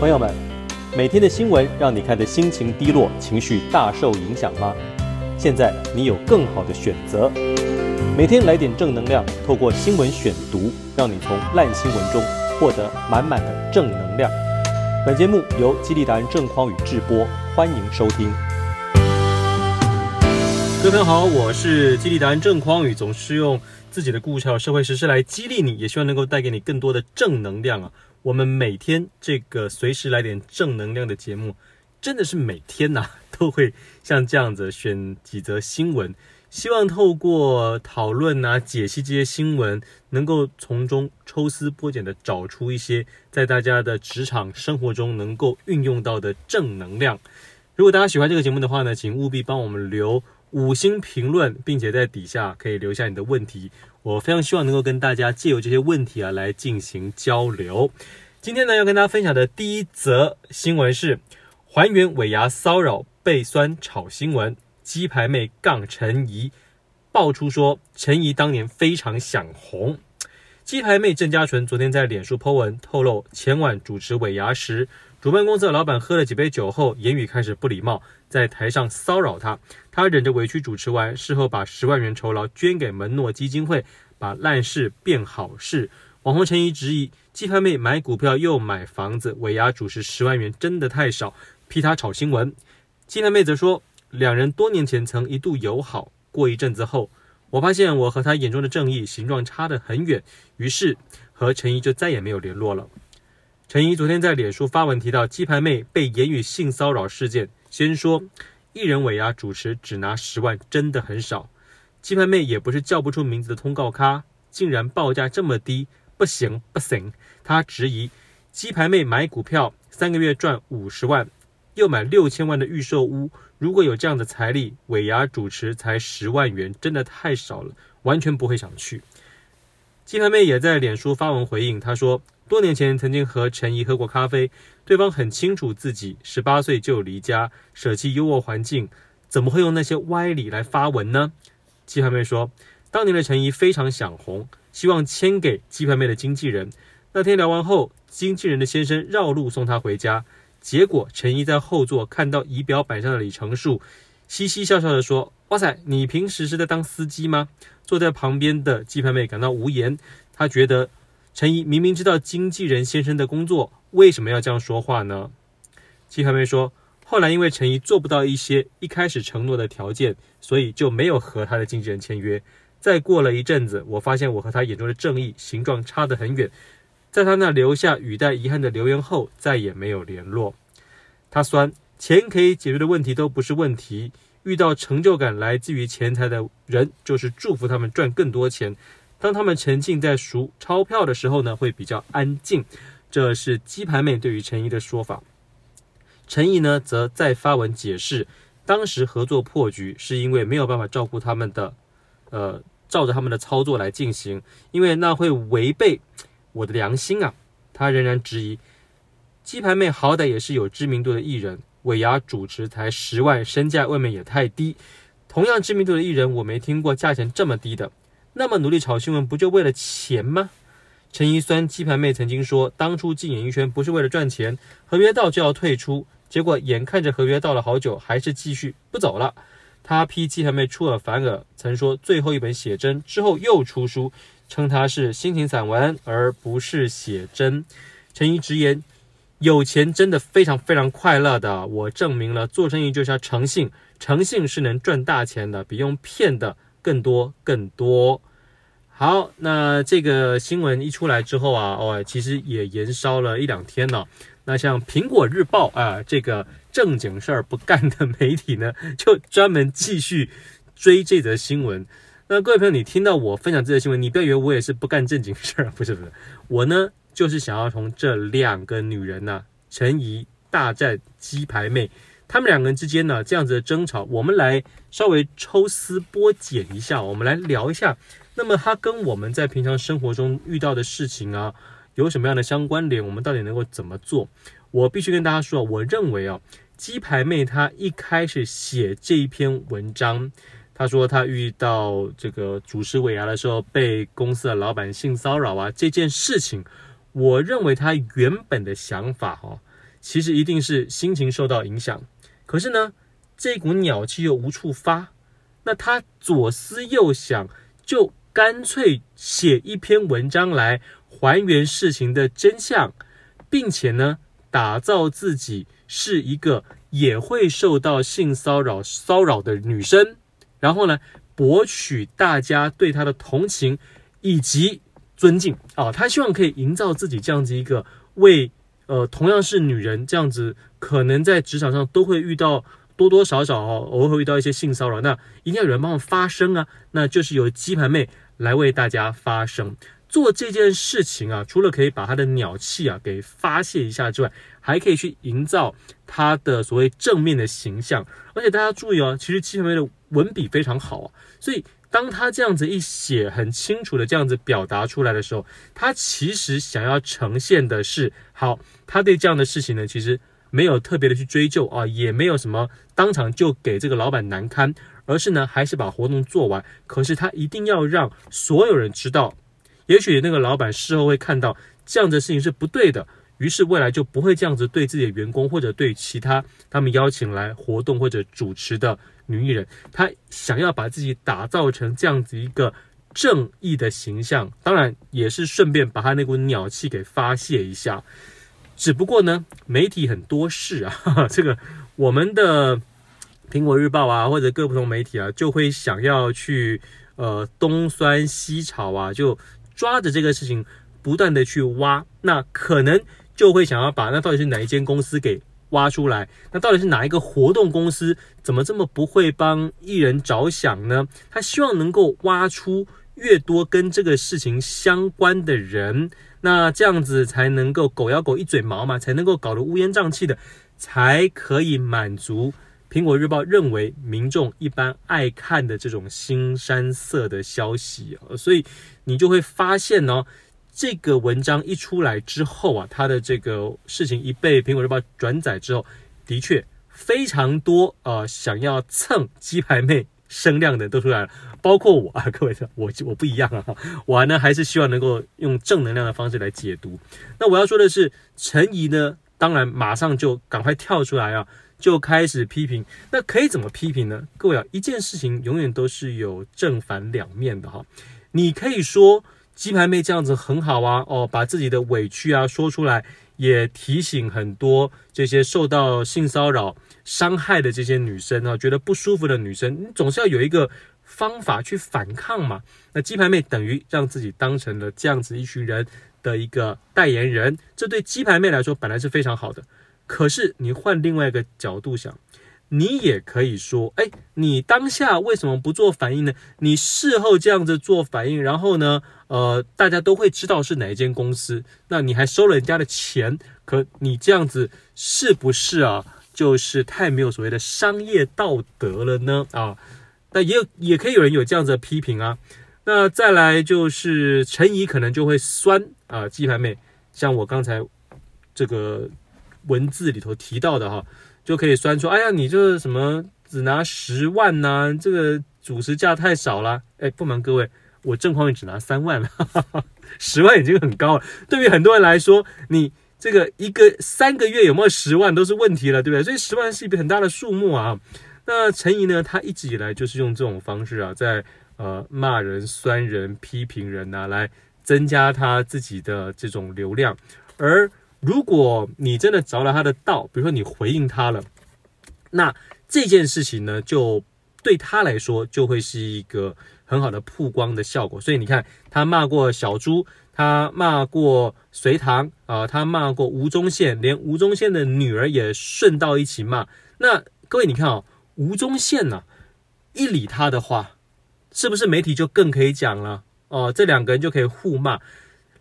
朋友们，每天的新闻让你看的心情低落、情绪大受影响吗？现在你有更好的选择，每天来点正能量，透过新闻选读，让你从烂新闻中获得满满的正能量。本节目由激励达人郑匡宇制播，欢迎收听。各位朋友好，我是激励达人郑匡宇，总是用自己的故事和社会时事来激励你，也希望能够带给你更多的正能量啊。我们每天这个随时来点正能量的节目，真的是每天呐、都会像这样子选几则新闻，希望透过讨论啊、解析这些新闻，能够从中抽丝剥茧的找出一些在大家的职场生活中能够运用到的正能量。如果大家喜欢这个节目的话呢，请务必帮我们留五星评论，并且在底下可以留下你的问题。我非常希望能够跟大家借由这些问题啊来进行交流。今天呢，要跟大家分享的第一则新闻是还原尾牙骚扰被酸炒新闻，鸡排妹杠陈怡爆出说陈怡当年非常想红。鸡排妹郑家纯昨天在脸书 po 文透露，前晚主持尾牙时，主办公司的老板喝了几杯酒后，言语开始不礼貌，在台上骚扰他。他忍着委屈主持完，事后把十万元酬劳捐给门诺基金会，把烂事变好事。网红陈怡质疑鸡排妹买股票又买房子，尾牙主持十万元真的太少，批他炒新闻。鸡排妹则说，两人多年前曾一度友好，过一阵子后，我发现我和他眼中的正义形状差得很远，于是和陈怡就再也没有联络了。陈怡昨天在脸书发文提到鸡排妹被言语性骚扰事件，先说。艺人尾牙主持只拿十万，真的很少。鸡排妹也不是叫不出名字的通告咖，竟然报价这么低，不行不行。他质疑鸡排妹买股票三个月赚五十万，又买六千万的预售屋，如果有这样的财力，尾牙主持才十万元，真的太少了，完全不会想去。鸡排妹也在脸书发文回应，她说。多年前曾经和陈怡喝过咖啡，对方很清楚自己十八岁就离家，舍弃优渥环境，怎么会用那些歪理来发文呢？鸡排妹说，当年的陈怡非常想红，希望签给鸡排妹的经纪人。那天聊完后，经纪人的先生绕路送她回家，结果陈怡在后座看到仪表板上的里程数，嘻嘻笑笑地说：“哇塞，你平时是在当司机吗？”坐在旁边的鸡排妹感到无言，她觉得。陈怡明明知道经纪人先生的工作，为什么要这样说话呢？鸡排妹说，后来因为陈怡做不到一些一开始承诺的条件，所以就没有和他的经纪人签约。再过了一阵子，我发现我和他眼中的正义形状差得很远，在他那留下语带遗憾的留言后，再也没有联络。他酸，钱可以解决的问题都不是问题，遇到成就感来自于钱财的人，就是祝福他们赚更多钱。当他们沉浸在数钞票的时候呢，会比较安静。这是鸡排妹对于陈怡的说法。陈怡呢，则再发文解释，当时合作破局是因为没有办法照顾他们的，呃，照着他们的操作来进行，因为那会违背我的良心啊。他仍然质疑，鸡排妹好歹也是有知名度的艺人，尾牙主持才十万，身价未免也太低。同样知名度的艺人，我没听过价钱这么低的。那么努力炒新闻，不就为了钱吗？陈怡酸鸡排妹曾经说，当初进演艺圈不是为了赚钱，合约到就要退出，结果眼看着合约到了好久，还是继续不走了。他批鸡排妹出尔反尔，曾说最后一本写真之后又出书，称他是心情散文而不是写真。陈怡直言，有钱真的非常非常快乐的，我证明了做生意就是要诚信，诚信是能赚大钱的，比用骗的。更多更多，好，那这个新闻一出来之后啊，哦，其实也延烧了一两天了。那像苹果日报啊，这个正经事儿不干的媒体呢，就专门继续追这则新闻。那各位朋友，你听到我分享这则新闻，你不要以为我也是不干正经事儿，不是不是，我呢就是想要从这两个女人呢、陈怡大战鸡排妹。他们两个人之间呢，这样子的争吵，我们来稍微抽丝剥茧一下，我们来聊一下。那么，他跟我们在平常生活中遇到的事情啊，有什么样的相关联？我们到底能够怎么做？我必须跟大家说，我认为啊，鸡排妹她一开始写这一篇文章，她说她遇到这个主持尾牙的时候，被公司的老板性骚扰啊，这件事情，我认为她原本的想法哈、其实一定是心情受到影响。可是呢，这股鸟气又无处发，那他左思右想，就干脆写一篇文章来还原事情的真相，并且呢，打造自己是一个也会受到性骚扰骚扰的女生，然后呢，博取大家对他的同情以及尊敬啊。他希望可以营造自己这样子一个为呃同样是女人这样子，可能在职场上都会遇到。多多少少哦，偶尔会遇到一些性骚扰，那一定要有人帮我发声啊！那就是由鸡排妹来为大家发声。做这件事情啊，除了可以把她的鸟气啊给发泄一下之外，还可以去营造她的所谓正面的形象。而且大家注意哦，其实鸡排妹的文笔非常好啊，所以当她这样子一写，很清楚的这样子表达出来的时候，她其实想要呈现的是，好，她对这样的事情呢，其实。没有特别的去追究啊，也没有什么当场就给这个老板难堪，而是呢，还是把活动做完。可是他一定要让所有人知道，也许那个老板事后会看到这样的事情是不对的，于是未来就不会这样子对自己的员工或者对其他他们邀请来活动或者主持的女艺人，他想要把自己打造成这样子一个正义的形象，当然也是顺便把他那股鸟气给发泄一下。只不过呢，媒体很多事啊，哈哈，这个我们的苹果日报啊，或者各不同媒体啊，就会想要去呃东酸西炒啊，就抓着这个事情不断的去挖，那可能就会想要把那到底是哪一间公司给挖出来，那到底是哪一个活动公司怎么这么不会帮艺人着想呢？他希望能够挖出越多跟这个事情相关的人。那这样子才能够狗咬狗一嘴毛嘛，才能够搞得乌烟瘴气的，才可以满足苹果日报认为民众一般爱看的这种新山色的消息啊。所以你就会发现呢，这个文章一出来之后啊，它的这个事情一被苹果日报转载之后，的确非常多呃想要蹭鸡排妹声量的都出来了。包括我啊，各位，我我不一样啊，我呢还是希望能够用正能量的方式来解读。那我要说的是，陈怡呢，当然马上就赶快跳出来啊，就开始批评。那可以怎么批评呢？各位啊，一件事情永远都是有正反两面的哈。你可以说鸡排妹这样子很好啊，哦，把自己的委屈啊说出来，也提醒很多这些受到性骚扰伤害的这些女生啊，觉得不舒服的女生，你总是要有一个。方法去反抗嘛？那鸡排妹等于让自己当成了这样子一群人的一个代言人，这对鸡排妹来说本来是非常好的。可是你换另外一个角度想，你也可以说，哎，你当下为什么不做反应呢？你事后这样子做反应，然后呢，呃，大家都会知道是哪一间公司，那你还收了人家的钱，可你这样子是不是啊？就是太没有所谓的商业道德了呢？啊？那也有，也可以有人有这样子的批评啊。那再来就是陈怡可能就会酸啊，鸡排妹，像我刚才这个文字里头提到的哈，就可以酸说，哎呀，你这什么只拿十万呐、这个主持价太少了。哎，不瞒各位，我正匡宇只拿三万了，十万已经很高了。对于很多人来说，你这个一个三个月有没有十万都是问题了，对不对？所以十万是一笔很大的数目啊。那陈怡呢？他一直以来就是用这种方式啊，在呃骂人、酸人、批评人啊，来增加他自己的这种流量。而如果你真的着了他的道，比如说你回应他了，那这件事情呢，就对他来说就会是一个很好的曝光的效果。所以你看，他骂过小猪，他骂过隋唐啊，他骂过吴宗宪，连吴宗宪的女儿也顺道一起骂。那各位，你看哦。吴宗宪呐，一理他的话，是不是媒体就更可以讲了？哦，这两个人就可以互骂。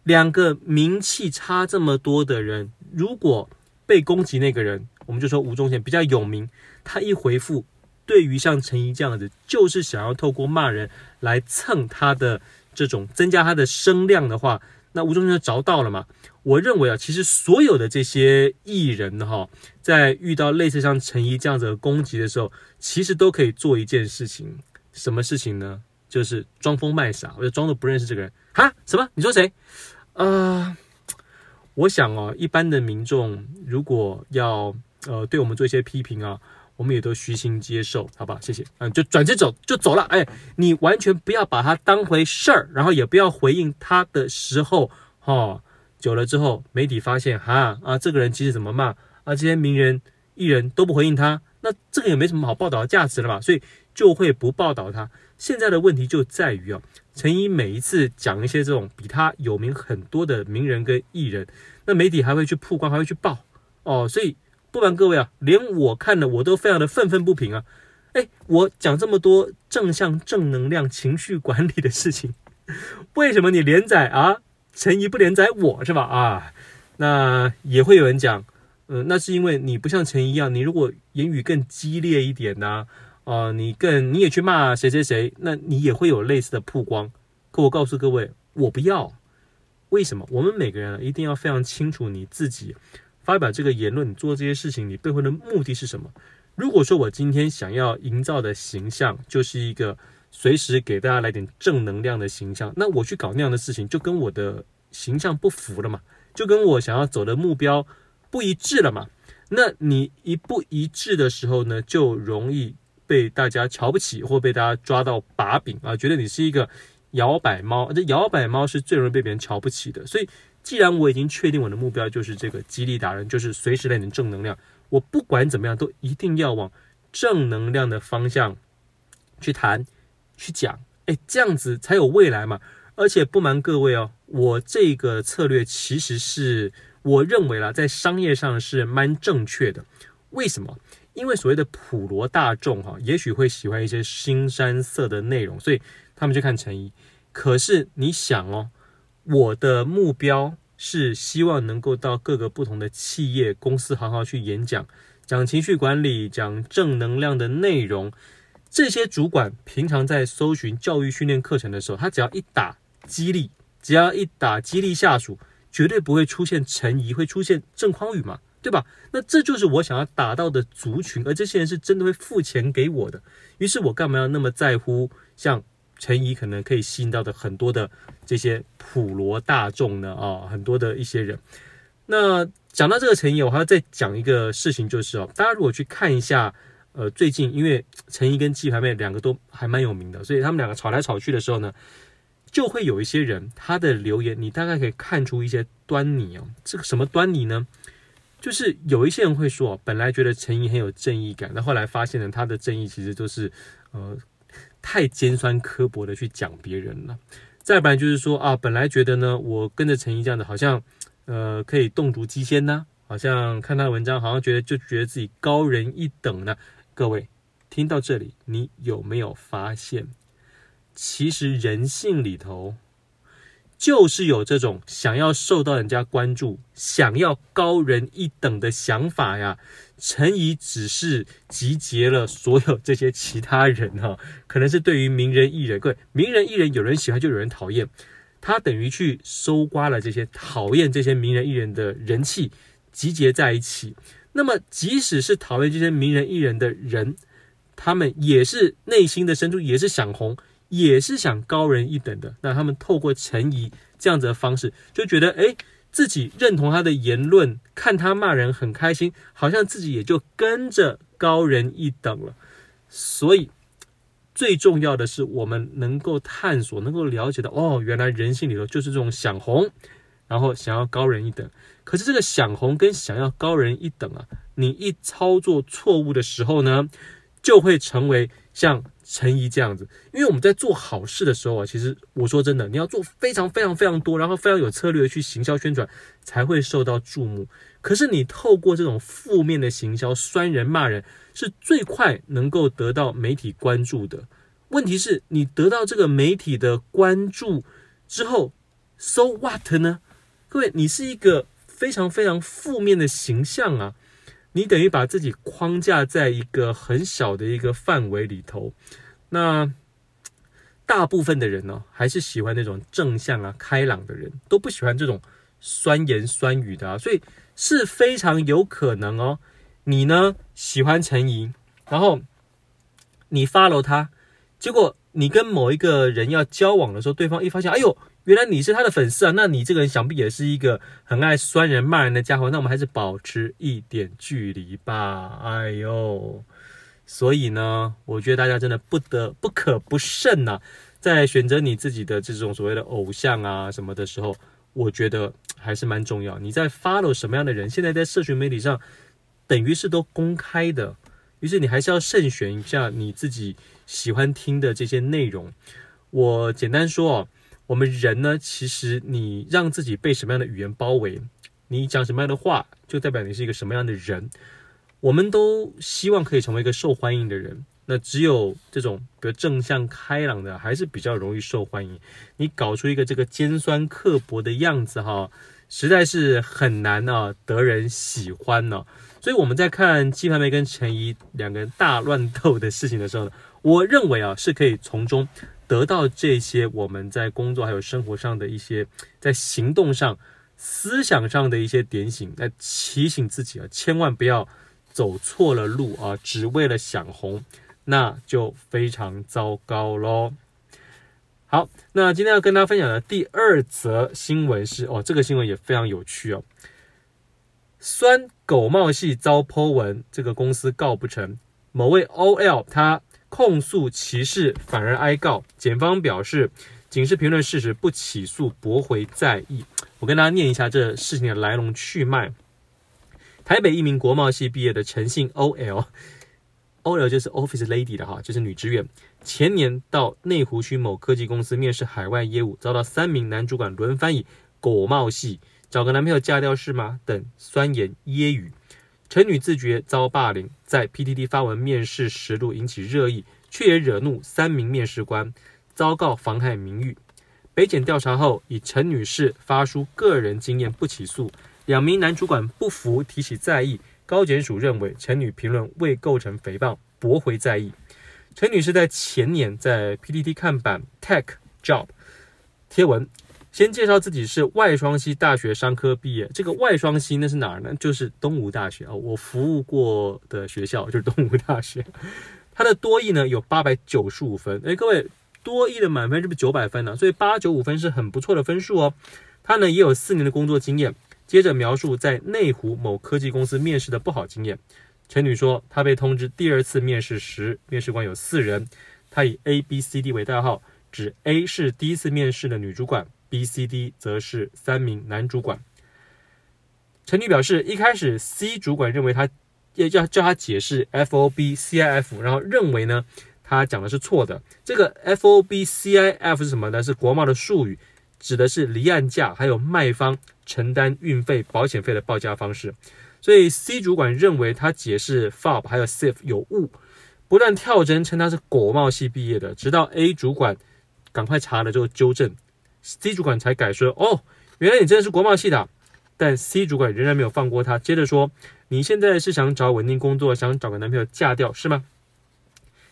两个名气差这么多的人，如果被攻击那个人，我们就说吴宗宪比较有名，他一回复，对于像陈怡这样子，就是想要透过骂人来蹭他的这种增加他的声量的话，那吴宗宪就着到了嘛。我认为啊，其实所有的这些艺人哈，在遇到类似像陈怡这样子的攻击的时候，其实都可以做一件事情，什么事情呢？就是装疯卖傻，我就装作不认识这个人。哈？什么？你说谁？呃，我想哦，一般的民众如果要呃对我们做一些批评啊，我们也都虚心接受，好吧？谢谢。嗯，就转身走就走了。哎，你完全不要把它当回事儿，然后也不要回应他的时候，哦，久了之后，媒体发现哈啊，这个人其实怎么骂啊，这些名人艺人都不回应他，那这个也没什么好报道的价值了嘛，所以就会不报道他。现在的问题就在于啊，陈沂每一次讲一些这种比他有名很多的名人跟艺人，那媒体还会去曝光，还会去报哦，所以不瞒各位啊，连我看的我都非常的愤愤不平啊！哎，我讲这么多正向、正能量、情绪管理的事情，为什么你连载啊？陈怡不连载我是吧？啊，那也会有人讲，嗯、那是因为你不像陈怡一样，你如果言语更激烈一点呢、啊？你更你也去骂谁谁谁，那你也会有类似的曝光。可我告诉各位，我不要。为什么？我们每个人一定要非常清楚你自己发表这个言论，做这些事情，你背后的目的是什么？如果说我今天想要营造的形象就是一个随时给大家来点正能量的形象，那我去搞那样的事情，就跟我的形象不符了嘛，就跟我想要走的目标不一致了嘛。那你一不一致的时候呢，就容易。被大家瞧不起，或被大家抓到把柄啊，觉得你是一个摇摆猫。这摇摆猫是最容易被别人瞧不起的。所以，既然我已经确定我的目标就是这个激励达人，就是随时来点正能量，我不管怎么样都一定要往正能量的方向去谈、去讲。哎，这样子才有未来嘛。而且不瞒各位哦，我这个策略其实是我认为啦，在商业上是蛮正确的。为什么？因为所谓的普罗大众哈，也许会喜欢一些新山色的内容，所以他们就看陈沂。可是你想哦，我的目标是希望能够到各个不同的企业公司行号去演讲，讲情绪管理，讲正能量的内容。这些主管平常在搜寻教育训练课程的时候，他只要一打激励，只要一打激励下属，绝对不会出现陈怡，会出现郑匡宇嘛。对吧？那这就是我想要达到的族群，而这些人是真的会付钱给我的。于是我干嘛要那么在乎像陈怡可能可以吸引到的很多的这些普罗大众呢？啊，很多的一些人。那讲到这个陈怡，我还要再讲一个事情，就是哦，大家如果去看一下，呃，最近因为陈怡跟鸡排妹两个都还蛮有名的，所以他们两个吵来吵去的时候呢，就会有一些人他的留言，你大概可以看出一些端倪哦。这个什么端倪呢？就是有一些人会说，本来觉得陈怡很有正义感，但后来发现呢，他的正义其实都是呃太尖酸刻薄的去讲别人了。再不然就是说啊，本来觉得呢，我跟着陈怡这样子，好像呃可以动如机先呢，好像看他的文章，好像觉得就觉得自己高人一等呢。各位听到这里，你有没有发现，其实人性里头，就是有这种想要受到人家关注、想要高人一等的想法呀。陈怡只是集结了所有这些其他人哈，可能是对于名人艺人，各位名人艺人有人喜欢就有人讨厌，他等于去搜刮了这些讨厌这些名人艺人的人气，集结在一起。那么即使是讨厌这些名人艺人的人，他们也是内心的深处也是想红。也是想高人一等的，那他们透过陈怡这样子的方式，就觉得诶，自己认同他的言论，看他骂人很开心，好像自己也就跟着高人一等了。所以最重要的是，我们能够探索，能够了解到，哦，原来人性里头就是这种想红，然后想要高人一等。可是这个想红跟想要高人一等啊，你一操作错误的时候呢，就会成为像。陈怡这样子，因为我们在做好事的时候啊，其实我说真的，你要做非常非常非常多，然后非常有策略的去行销宣传，才会受到注目。可是你透过这种负面的行销，酸人骂人，是最快能够得到媒体关注的。问题是，你得到这个媒体的关注之后，so what 呢？各位，你是一个非常非常负面的形象啊。你等于把自己框架在一个很小的一个范围里头，那大部分的人呢，还是喜欢那种正向啊、开朗的人，都不喜欢这种酸言酸语的啊，所以是非常有可能哦。你呢喜欢陈怡，然后你 follow 他，结果你跟某一个人要交往的时候，对方一发现，哎呦。原来你是他的粉丝啊，那你这个人想必也是一个很爱酸人骂人的家伙，那我们还是保持一点距离吧。哎呦，所以呢，我觉得大家真的不得不可不慎呐、在选择你自己的这种所谓的偶像啊什么的时候，我觉得还是蛮重要。你在 follow 什么样的人？现在在社群媒体上，等于是都公开的。于是你还是要慎选一下你自己喜欢听的这些内容。我简单说哦，我们人呢，其实你让自己被什么样的语言包围，你讲什么样的话，就代表你是一个什么样的人。我们都希望可以成为一个受欢迎的人。那只有这种比较正向开朗的，还是比较容易受欢迎。你搞出一个这个尖酸刻薄的样子哈，实在是很难啊，得人喜欢呢。所以我们在看鸡排妹跟陈怡两个人大乱斗的事情的时候呢，我认为啊是可以从中得到这些我们在工作还有生活上的一些在行动上、思想上的一些点醒，来提醒自己啊，千万不要走错了路啊，只为了想红，那就非常糟糕喽。好，那今天要跟大家分享的第二则新闻是哦，这个新闻也非常有趣哦。酸狗贸系遭 po 文，这个公司告不成。某位 OL 他控诉歧视，反而挨告。检方表示，仅是评论事实，不起诉，驳回再议。我跟大家念一下这事情的来龙去脉。台北一名国贸系毕业的陈姓 OL，OL 就是 Office Lady 的哈，就是女职员。前年到内湖区某科技公司面试海外业务，遭到三名男主管轮番以狗贸系。找个男朋友嫁掉是吗？等酸言揶语，陈女自觉遭霸凌，在 PTT 发文面试实录引起热议，却也惹怒三名面试官，遭告妨害名誉。北检调查后，以陈女士发出个人经验不起诉，两名男主管不服提起再议。高检署认为陈女评论未构成诽谤，驳回再议。陈女士在前年在 PTT 看板 Tech Job 贴文。先介绍自己是外双溪大学商科毕业，这个外双溪那是哪儿呢？就是东吴大学啊，我服务过的学校就是东吴大学。他的多益呢有八百九十五分，哎，各位多益的满分是不是九百分呢？所以八九五分是很不错的分数哦。他呢也有四年的工作经验，接着描述在内湖某科技公司面试的不好经验。陈女说，她被通知第二次面试时，面试官有四人，她以 A、B、C、D 为代号，指 A 是第一次面试的女主管。B、C、D 则是三名男主管。陈女表示，一开始 C 主管认为他要叫叫他解释 F O B C I F，然后认为呢他讲的是错的。这个 F O B C I F 是什么呢？是国贸的术语，指的是离岸价，还有卖方承担运费、保险费的报价方式。所以 C 主管认为他解释 FOB 还有 CIF 有误，不断跳针称他是国贸系毕业的，直到 A 主管赶快查了之后纠正。C 主管才改说：“哦，原来你真的是国贸系的。”但 C 主管仍然没有放过他，接着说：“你现在是想找稳定工作，想找个男朋友嫁掉是吗？”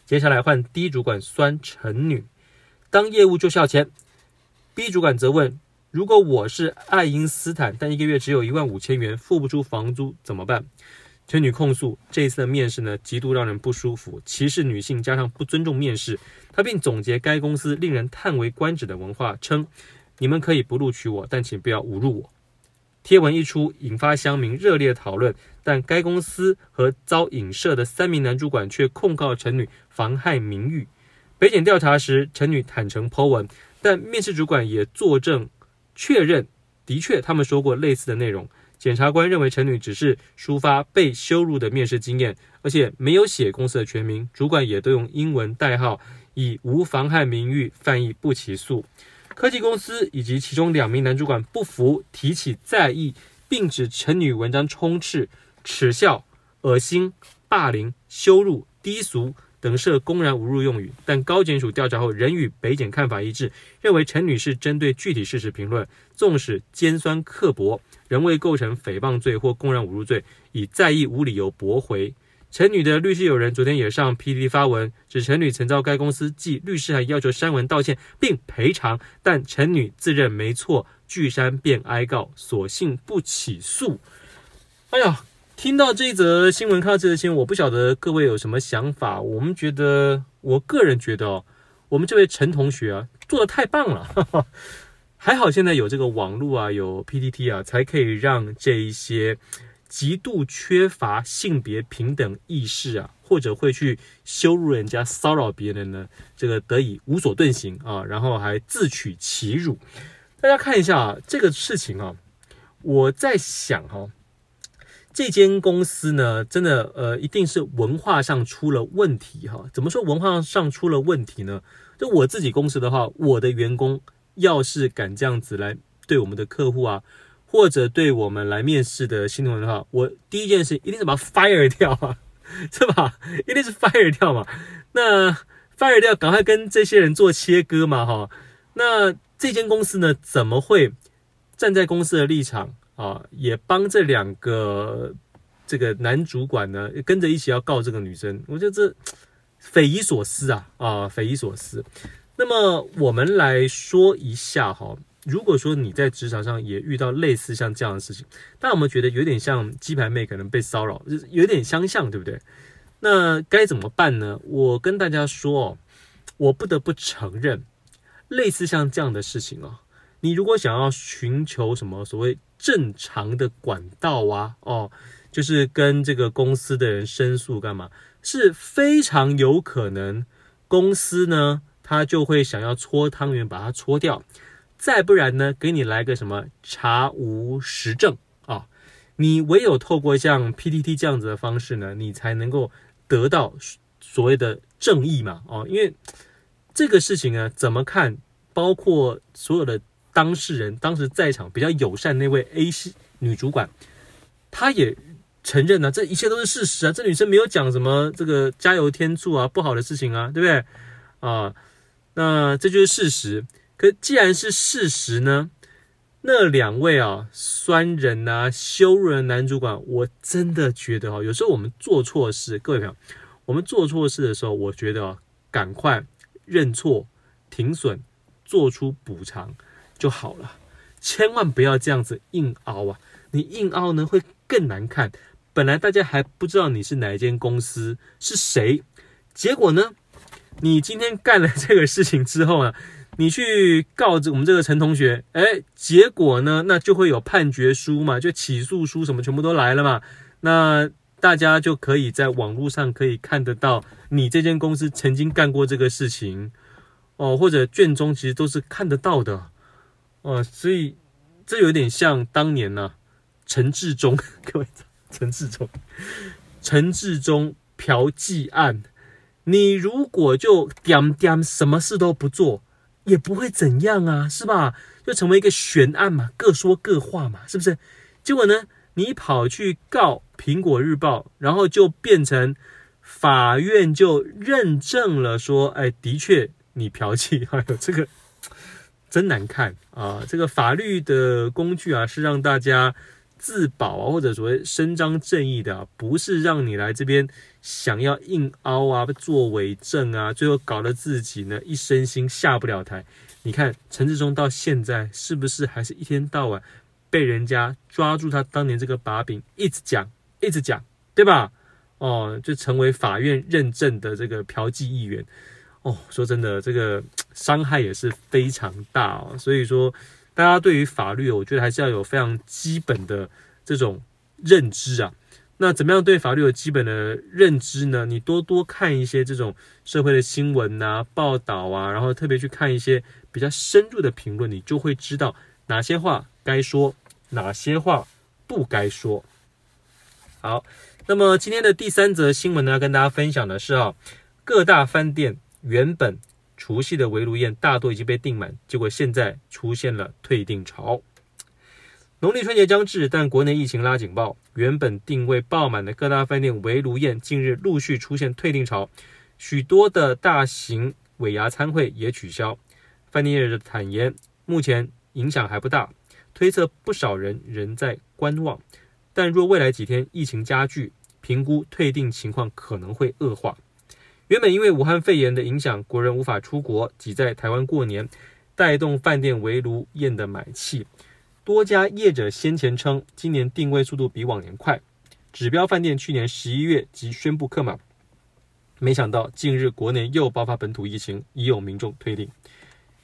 接下来换 D 主管酸陈女，当业务就是要钱。B 主管则问：“如果我是爱因斯坦，但一个月只有一万五千元，付不出房租怎么办？”陈女控诉这一次的面试呢，极度让人不舒服，歧视女性，加上不尊重面试。她并总结该公司令人叹为观止的文化，称：“你们可以不录取我，但请不要侮辱我。”贴文一出，引发乡民热烈讨论。但该公司和遭影射的三名男主管却控告陈女妨害名誉。北检调查时，陈女坦承 po 文，但面试主管也作证确认，的确他们说过类似的内容。检察官认为陈女只是抒发被羞辱的面试经验，而且没有写公司的全名，主管也都用英文代号，以无妨害名誉犯意不起诉。科技公司以及其中两名男主管不服，提起再议，并指陈女文章充斥耻笑、恶心、霸凌、羞辱、低俗等涉公然侮辱用语。但高检署调查后仍与北检看法一致，认为陈女士针对具体事实评论，纵使尖酸刻薄。仍未构成诽谤罪或公然侮辱罪，以在意无理由驳回。陈女的律师友人昨天也上 PTT 发文，指陈女曾遭该公司寄律师函，要求删文道歉并赔偿，但陈女自认没错，拒删便哀告，索性不起诉。哎呀，听到这一则新闻，看到这则新闻，我不晓得各位有什么想法。我们觉得，我个人觉得，哦，我们这位陈同学啊，做得太棒了。哈 哈还好现在有这个网络啊，有 PTT 啊，才可以让这一些极度缺乏性别平等意识啊，或者会去羞辱人家、骚扰别人呢，这个得以无所遁形啊，然后还自取其辱。大家看一下啊，这个事情啊，我在想哈、这间公司呢，真的呃，一定是文化上出了问题哈。怎么说文化上出了问题呢？就我自己公司的话，我的员工要是敢这样子来对我们的客户啊，或者对我们来面试的新同仁的话，我第一件事一定是把他 fire 掉啊，是吧？一定是 fire 掉嘛。那 fire 掉，赶快跟这些人做切割嘛，哈。那这间公司呢，怎么会站在公司的立场？啊，也帮这两个这个男主管呢，跟着一起要告这个女生，我觉得这匪夷所思啊啊，匪夷所思。那么我们来说一下哈，如果说你在职场上也遇到类似像这样的事情，但我们觉得有点像鸡排妹可能被骚扰，有点相像，对不对？那该怎么办呢？我跟大家说哦，我不得不承认，类似像这样的事情哦。你如果想要寻求什么所谓正常的管道啊，哦，就是跟这个公司的人申诉干嘛，是非常有可能公司呢，他就会想要搓汤圆把它搓掉，再不然呢，给你来个什么查无实证啊，你唯有透过像 PTT 这样子的方式呢，你才能够得到所谓的正义嘛，哦，因为这个事情呢，怎么看，包括所有的。当事人当时在场比较友善那位 A 系女主管，她也承认呢、啊，这一切都是事实啊，这女生没有讲什么这个加油添醋啊不好的事情啊，对不对啊？那这就是事实。可既然是事实呢，那两位啊酸人啊羞辱人男主管，我真的觉得哈、啊，有时候我们做错事，各位朋友，我们做错事的时候，我觉得啊，赶快认错、停损、做出补偿。就好了，千万不要这样子硬凹啊！你硬凹呢，会更难看。本来大家还不知道你是哪一间公司是谁，结果呢，你今天干了这个事情之后呢，你去告知我们这个陈同学，哎，结果呢，那就会有判决书嘛，就起诉书什么全部都来了嘛。那大家就可以在网络上可以看得到你这间公司曾经干过这个事情哦，或者卷宗其实都是看得到的。哦，所以这有点像当年呢、啊，陈志忠，各位，陈志忠，陈志忠嫖妓案，你如果就点点什么事都不做，也不会怎样啊，是吧？就成为一个悬案嘛，各说各话嘛，是不是？结果呢，你跑去告苹果日报，然后就变成法院就认证了，说，哎，的确你嫖妓，还有这个。真难看啊！这个法律的工具啊，是让大家自保啊，或者所谓伸张正义的啊，不是让你来这边想要硬凹啊、做伪证啊，最后搞得自己呢一身心下不了台。你看陈志忠到现在是不是还是一天到晚被人家抓住他当年这个把柄，一直讲，一直讲，对吧？哦，就成为法院认证的这个嫖妓议员。哦，说真的，这个伤害也是非常大哦。所以说，大家对于法律，我觉得还是要有非常基本的这种认知啊。那怎么样对法律有基本的认知呢？你多多看一些这种社会的新闻啊、报道啊，然后特别去看一些比较深入的评论，你就会知道哪些话该说，哪些话不该说。好，那么今天的第三则新闻呢，跟大家分享的是啊，各大饭店。原本除夕的围炉宴大多已经被订满，结果现在出现了退订潮。农历春节将至，但国内疫情拉警报，原本订位爆满的各大饭店围炉宴近日陆续出现退订潮，许多的大型尾牙餐会也取消。饭店业者坦言，目前影响还不大，推测不少人仍在观望，但若未来几天疫情加剧，评估退订情况可能会恶化。原本因为武汉肺炎的影响，国人无法出国，挤在台湾过年，带动饭店围炉宴的买气。多家业者先前称，今年订位速度比往年快。指标饭店去年十一月即宣布客满，没想到近日国内又爆发本土疫情，已有民众退订。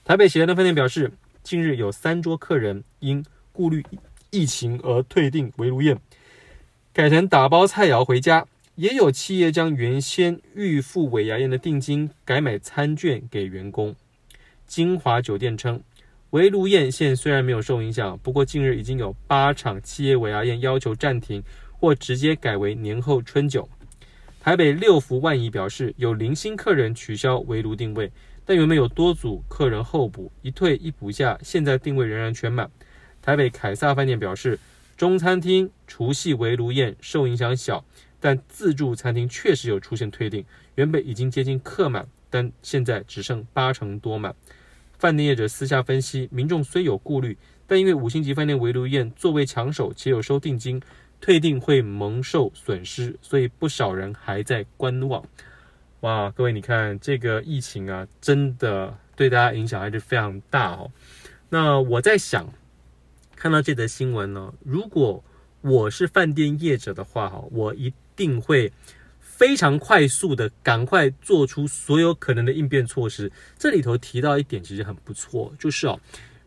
台北喜来登饭店表示，近日有三桌客人因顾虑疫情而退订围炉宴，改成打包菜肴回家。也有企业将原先预付尾牙宴的定金改买餐券给员工。金华酒店称，围炉宴现虽然没有受影响，不过近日已经有八场企业尾牙宴要求暂停或直接改为年后春酒。台北六福万怡表示，有零星客人取消围炉定位，但原本有多组客人候补，一退一补下，现在定位仍然全满。台北凯撒饭店表示，中餐厅除夕围炉宴受影响小。但自助餐厅确实有出现退订，原本已经接近客满，但现在只剩八成多满。饭店业者私下分析，民众虽有顾虑，但因为五星级饭店围炉宴座位抢手且有收定金，退订会蒙受损失，所以不少人还在观望。哇，各位，你看这个疫情啊，真的对大家影响还是非常大哦。那我在想，看到这则新闻呢，如果我是饭店业者的话，哈，我一定会非常快速的赶快做出所有可能的应变措施。这里头提到一点其实很不错，就是哦，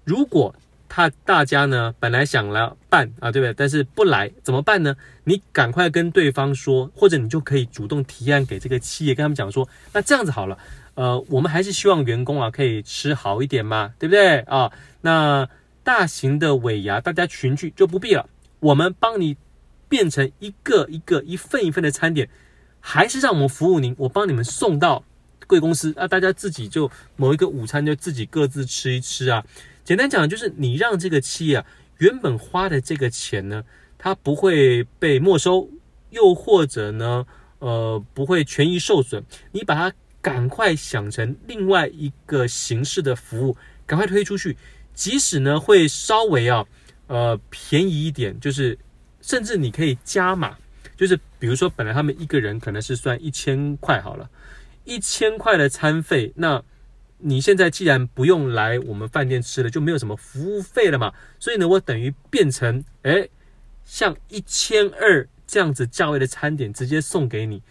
如果他大家呢本来想来办啊，对不对？但是不来怎么办呢？你赶快跟对方说，或者你就可以主动提案给这个企业，跟他们讲说，那这样子好了，呃，我们还是希望员工啊可以吃好一点嘛，对不对啊？那大型的尾牙大家群聚就不必了，我们帮你。变成一个一个一份一份的餐点，还是让我们服务您，我帮你们送到贵公司啊，大家自己就某一个午餐就自己各自吃一吃啊。简单讲就是，你让这个企业啊原本花的这个钱呢，它不会被没收，又或者呢，呃，不会权益受损。你把它赶快想成另外一个形式的服务，赶快推出去，即使呢会稍微啊，呃，便宜一点，就是。甚至你可以加码，就是比如说，本来他们一个人可能是算一千块好了，一千块的餐费，那你现在既然不用来我们饭店吃了，就没有什么服务费了嘛，所以呢，我等于变成，诶，像一千二这样子价位的餐点直接送给你，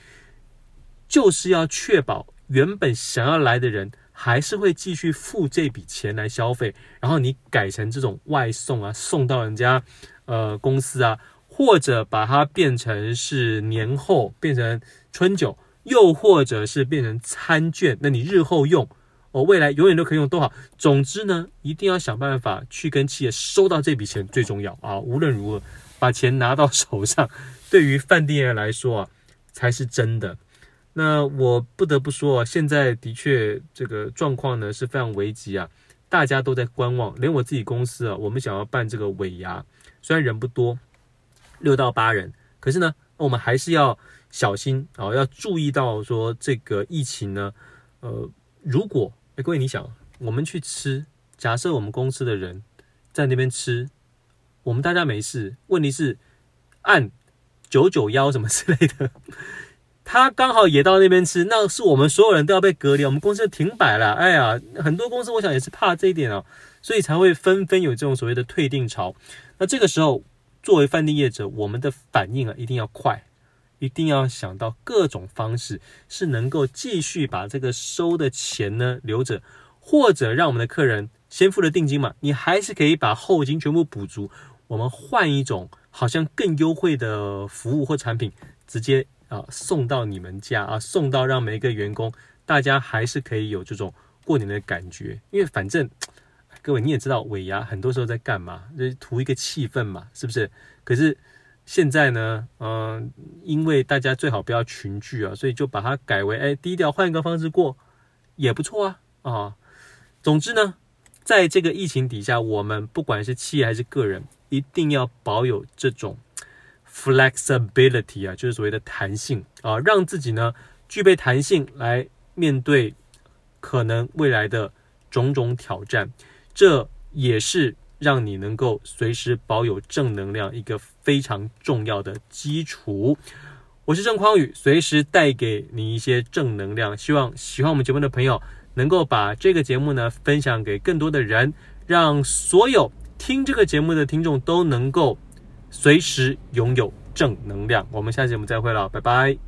就是要确保原本想要来的人还是会继续付这笔钱来消费，然后你改成这种外送啊，送到人家呃公司啊。或者把它变成是年后变成春酒，又或者是变成餐券，那你日后用，哦，未来永远都可以用，多好。总之呢，一定要想办法去跟企业收到这笔钱最重要啊！无论如何，把钱拿到手上，对于饭店业来说啊，才是真的。那我不得不说啊，现在的确这个状况呢是非常危急啊，大家都在观望，连我自己公司啊，我们想要办这个尾牙，虽然人不多。六到八人，可是呢，我们还是要小心啊，要注意到说这个疫情呢，呃，如果哎，各位你想，我们去吃，假设我们公司的人在那边吃，我们大家没事，问题是按九九幺什么之类的，他刚好也到那边吃，那是我们所有人都要被隔离，我们公司停摆了。哎呀，很多公司我想也是怕这一点哦，所以才会纷纷有这种所谓的退订潮。那这个时候。作为饭店业者，我们的反应啊一定要快，一定要想到各种方式，是能够继续把这个收的钱呢留着，或者让我们的客人先付了定金嘛，你还是可以把后金全部补足。我们换一种好像更优惠的服务或产品，直接啊送到你们家啊，送到让每一个员工，大家还是可以有这种过年的感觉，因为反正。各位，你也知道尾牙很多时候在干嘛？就是图一个气氛嘛，是不是？可是现在呢，嗯、因为大家最好不要群聚啊，所以就把它改为哎低调，换一个方式过也不错啊啊。总之呢，在这个疫情底下，我们不管是企业还是个人，一定要保有这种 flexibility 啊，就是所谓的弹性啊，让自己呢具备弹性来面对可能未来的种种挑战。这也是让你能够随时保有正能量一个非常重要的基础。我是郑匡宇，随时带给你一些正能量。希望喜欢我们节目的朋友能够把这个节目呢分享给更多的人，让所有听这个节目的听众都能够随时拥有正能量。我们下期节目再会了，拜拜。